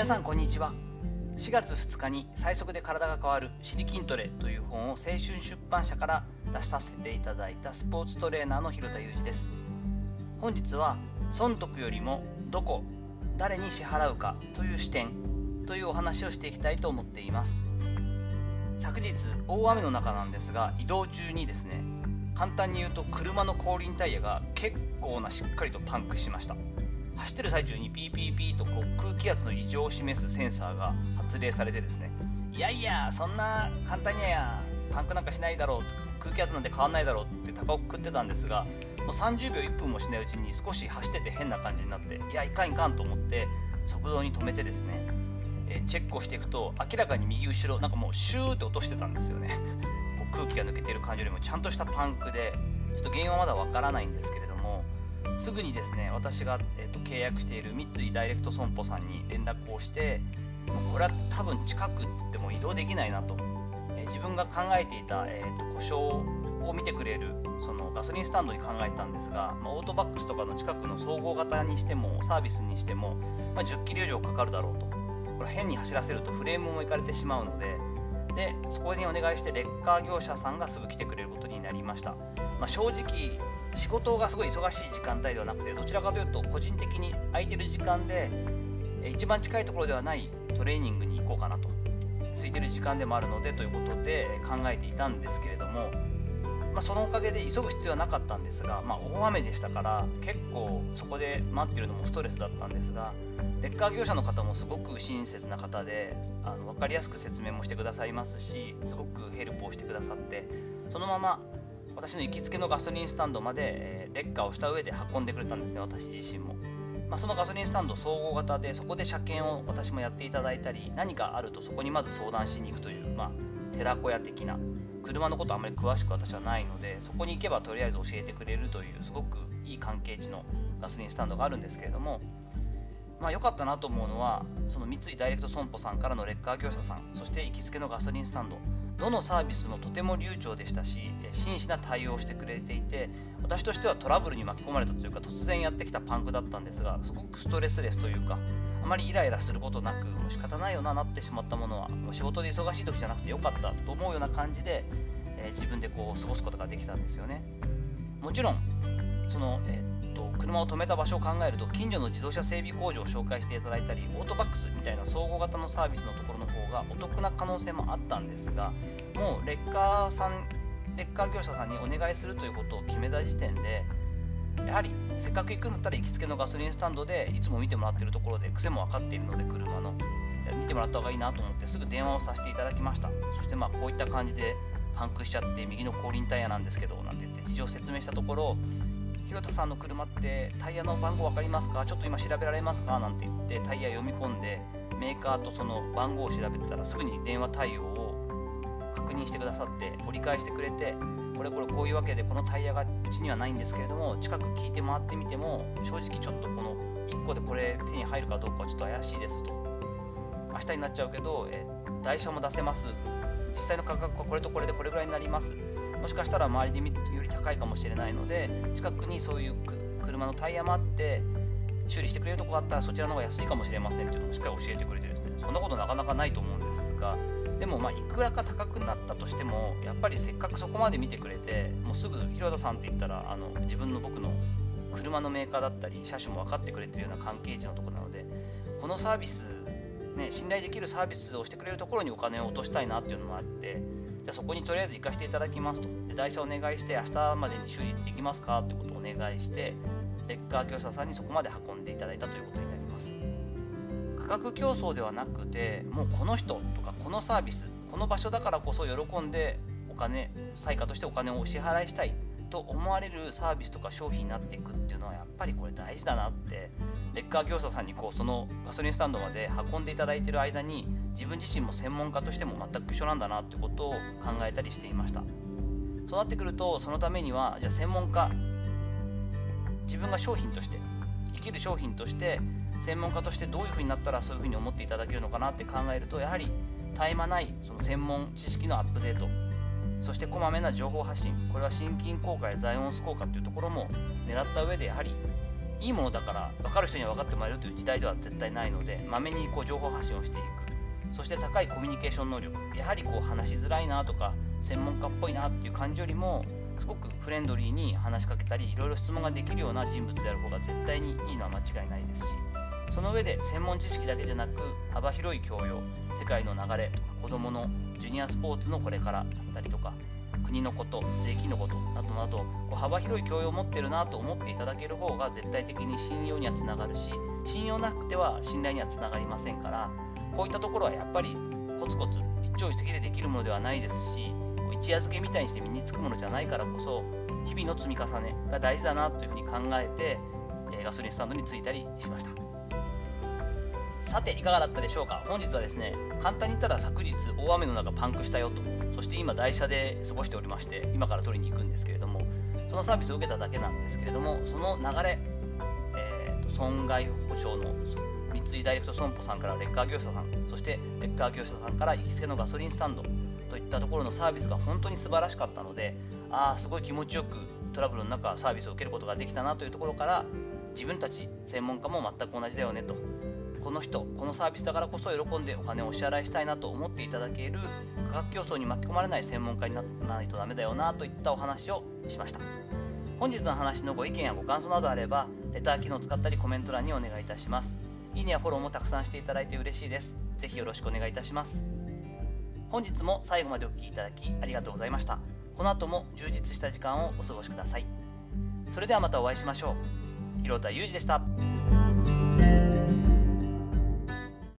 皆さんこんにちは。4月2日に最速で体が変わる「シリ筋トレ」という本を青春出版社から出させていただいたスポーツトレーナーの広田裕二です。本日は損得よりもどこ誰に支払うかという視点というお話をしていきたいと思っています。昨日大雨の中なんですが移動中にですね簡単に言うと車の後輪タイヤが結構なしっかりとパンクしました。走ってる最中にピーピーピーとこう空気圧の異常を示すセンサーが発令されてですねいやいやそんな簡単にやパンクなんかしないだろう空気圧なんて変わんないだろうって高をくってたんですがもう30秒1分もしないうちに少し走ってて変な感じになっていやいかんいかんと思って速度に止めてですね、えー、チェックをしていくと明らかに右後ろなんかもうシューって落としてたんですよね。こう空気が抜けてる感じよりもちゃんとしたパンクでちょっと原因はまだわからないんですけれどすぐにですね私が、えーと、契約している三井ダイレクト損保さんに連絡をしてこれは多分近くって言っても移動できないなと、えー、自分が考えていた、えーと、故障を見てくれるそのガソリンスタンドに考えたんですが、まあ、オートバックスとかの近くの総合型にしてもサービスにしても、まあ、10キロ以上かかるだろうと。これ変に走らせるとフレームもいかれてしまうのででそこにお願いしてレッカー業者さんがすぐ来てくれることになりました、まあ、正直仕事がすごい忙しい時間帯ではなくてどちらかというと個人的に空いてる時間で一番近いところではないトレーニングに行こうかなと。空いてる時間でもあるのでということで考えていたんですけれども、まあ、そのおかげで急ぐ必要はなかったんですが、まあ、大雨でしたから結構そこで待ってるのもストレスだったんですがレッカー業者の方もすごく親切な方であの分かりやすく説明もしてくださいますしすごくヘルプをしてくださってそのまま私の行きつけのガソリンスタンドまで、えー、レッカーをした上で運んでくれたんですね、私自身も。まあ、そのガソリンスタンド総合型で、そこで車検を私もやっていただいたり、何かあるとそこにまず相談しに行くという、まあ、寺子屋的な、車のことあまり詳しく私はないので、そこに行けばとりあえず教えてくれるという、すごくいい関係値のガソリンスタンドがあるんですけれども、まあ、良かったなと思うのは、その三井ダイレクト損保さんからのレッカー業者さん、そして行きつけのガソリンスタンド、どのサービスもとても流暢でしたし真摯な対応をしてくれていて私としてはトラブルに巻き込まれたというか突然やってきたパンクだったんですがすごくストレスレスというかあまりイライラすることなくもう仕方ないよななってしまったものはもう仕事で忙しい時じゃなくてよかったと思うような感じで、えー、自分でこう過ごすことができたんですよね。もちろんその、えー、車を止めた場所を考えると近所の自動車整備工場を紹介していただいたりオートバックスみたいな総合型のサービスのところの方がお得な可能性もあったんですがもうレッカーさんレッカー業者さんにお願いするということを決めた時点でやはりせっかく行くんだったら行きつけのガソリンスタンドでいつも見てもらってるところで癖も分かっているので車の。見てもらった方がいいなと思ってすぐ電話をさせていただきました。そしてまあこういった感じでパンクしちゃって右の後輪タイヤなんですけどなんて言って事情を説明したところ広田さんの車ってタイヤの番号分かりますか？ちょっと今調べられますか？なんて言ってタイヤ読み込んでメーカーとその番号を調べてたらすぐに電話対応を確認してくださって折り返してくれてこれこれこういうわけでこのタイヤがうちにはないんですけれども近く聞いて回ってみても正直ちょっとこの1個でこれ手に入るかどうかはちょっと怪しいですと。明日になっちゃうけど、え台車も出せます。実際の価格はこれとこれでこれぐらいになります。もしかしたら周りで見るより高いかもしれないので近くにそういう車のタイヤもあって修理してくれるとこがあったらそちらの方が安いかもしれませんっていうのをしっかり教えてくれてですね。そんなことなかなかないと思うんですがでもまあいくらか高くなったとしてもやっぱりせっかくそこまで見てくれてもうすぐ広田さんって言ったらあの自分の僕の車のメーカーだったり車種も分かってくれてるような関係値のとこなのでこのサービス、ね、信頼できるサービスをしてくれるところにお金を落としたいなっていうのもあってじゃあそこにとりあえず行かせていただきますと。で台車お願いして明日までに修理できますかってことをお願いしてレッカー業者さんにそこまで運んでいただいたということになります。価格競争ではなくてもうこの人とかこのサービスこの場所だからこそ喜んでお金対価としてお金をお支払いしたい。と思われるサービスとか商品になっていくっていうのはやっぱりこれ大事だなって。レッカー業者さんにこうそのガソリンスタンドまで運んでいただいてる間に自分自身も専門家としても全く一緒なんだなってことを考えたりしていました。そうなってくるとそのためにはじゃあ専門家自分が商品として生きる商品として専門家としてどういうふうになったらそういうふうに思っていただけるのかなって考えるとやはり絶え間ないその専門知識のアップデートそしてこまめな情報発信これは心筋効果やザイオンス効果というところも狙った上でやはりいいものだから分かる人には分かってもらえるという時代では絶対ないのでまめにこう情報発信をしていく。そして高いコミュニケーション能力やはりこう話しづらいなとか専門家っぽいなっていう感じよりもすごくフレンドリーに話しかけたりいろいろ質問ができるような人物である方が絶対にいいのは間違いないですしその上で専門知識だけでなく幅広い教養世界の流れ子どものジュニアスポーツのこれからだったりとか国のこと税金のことなどなどこう幅広い教養を持ってるなと思っていただける方が絶対的に信用にはつながるし信用なくては信頼にはつながりませんからこういったところはやっぱりコツコツ一朝一夕でできるものではないですし一夜漬けみたいにして身につくものじゃないからこそ日々の積み重ねが大事だなというふうに考えてガソリンスタンドに着いたりしました。さていかがだったでしょうか？本日はですね簡単に言ったら昨日大雨の中パンクしたよとそして今台車で過ごしておりまして今から取りに行くんですけれどもそのサービスを受けただけなんですけれどもその流れ、えーと、損害保証の三井ダイレクト損保さんからレッカー業者さんそしてレッカー業者さんから行きつけのガソリンスタンドといったところのサービスが本当に素晴らしかったのでああすごい気持ちよくトラブルの中サービスを受けることができたなというところから自分たち専門家も全く同じだよねと。この人このサービスだからこそ喜んでお金をお支払いしたいなと思っていただける価格競争に巻き込まれない専門家にならないとダメだよなといったお話をしました。本日の話のご意見やご感想などあればレター機能を使ったりコメント欄にお願いいたします。いいねやフォローもたくさんしていただいて嬉しいです。ぜひよろしくお願いいたします。本日も最後までお聴きいただきありがとうございました。この後も充実した時間をお過ごしください。それではまたお会いしましょう。広田裕二でした。